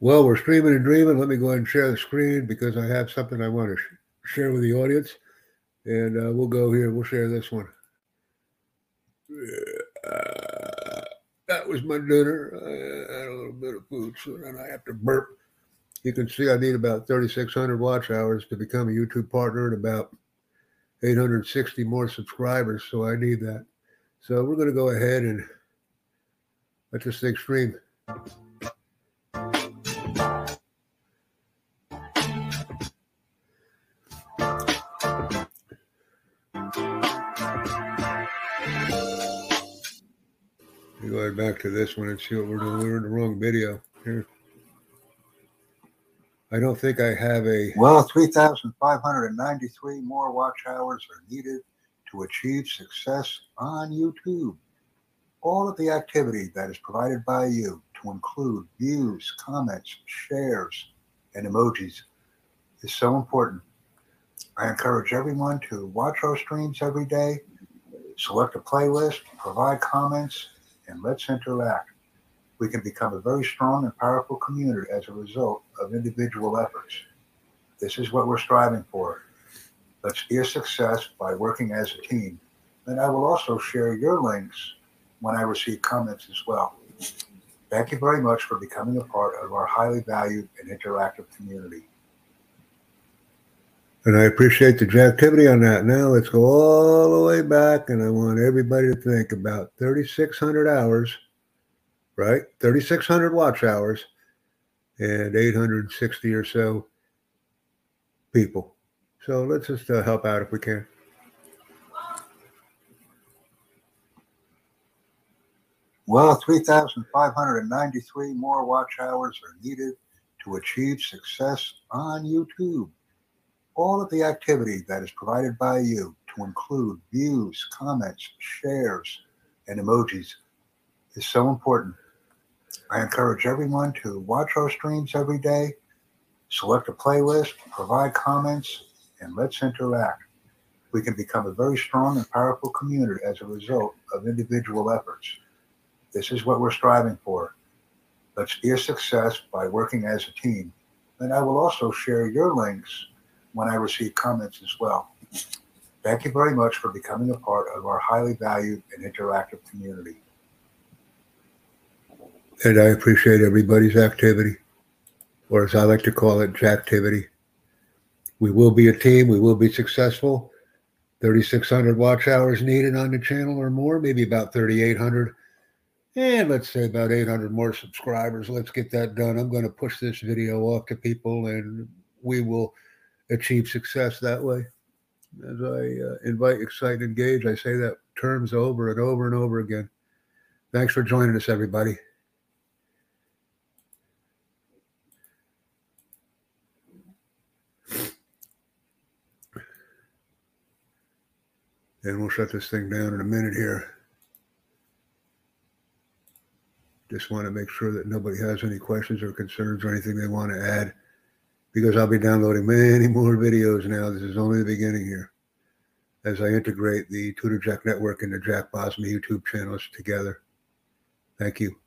Well, we're streaming and dreaming. Let me go ahead and share the screen because I have something I want to sh- share with the audience. And uh, we'll go here. We'll share this one. Uh, that was my dinner. I had a little bit of food, so then I have to burp. You can see I need about 3,600 watch hours to become a YouTube partner and about 860 more subscribers. So I need that. So we're going to go ahead and let this thing stream. Back to this one and see what we're doing. We're in the wrong video here. I don't think I have a. Well, 3,593 more watch hours are needed to achieve success on YouTube. All of the activity that is provided by you, to include views, comments, shares, and emojis, is so important. I encourage everyone to watch our streams every day, select a playlist, provide comments, and let's interact. We can become a very strong and powerful community as a result of individual efforts. This is what we're striving for. Let's be a success by working as a team. And I will also share your links when I receive comments as well. Thank you very much for becoming a part of our highly valued and interactive community. And I appreciate the activity on that. Now let's go all the way back, and I want everybody to think about 3,600 hours, right? 3,600 watch hours and 860 or so people. So let's just uh, help out if we can. Well, 3,593 more watch hours are needed to achieve success on YouTube. All of the activity that is provided by you, to include views, comments, shares, and emojis, is so important. I encourage everyone to watch our streams every day, select a playlist, provide comments, and let's interact. We can become a very strong and powerful community as a result of individual efforts. This is what we're striving for. Let's be a success by working as a team. And I will also share your links when I receive comments as well. Thank you very much for becoming a part of our highly valued and interactive community. And I appreciate everybody's activity, or as I like to call it, Jacktivity. We will be a team. We will be successful. 3,600 watch hours needed on the channel or more, maybe about 3,800. And let's say about 800 more subscribers. Let's get that done. I'm going to push this video off to people and we will achieve success that way. As I uh, invite, excite, engage, I say that terms over and over and over again. Thanks for joining us, everybody. And we'll shut this thing down in a minute here. Just want to make sure that nobody has any questions or concerns or anything they want to add because I'll be downloading many more videos now. This is only the beginning here as I integrate the Tutor Jack Network and the Jack Bosma YouTube channels together. Thank you.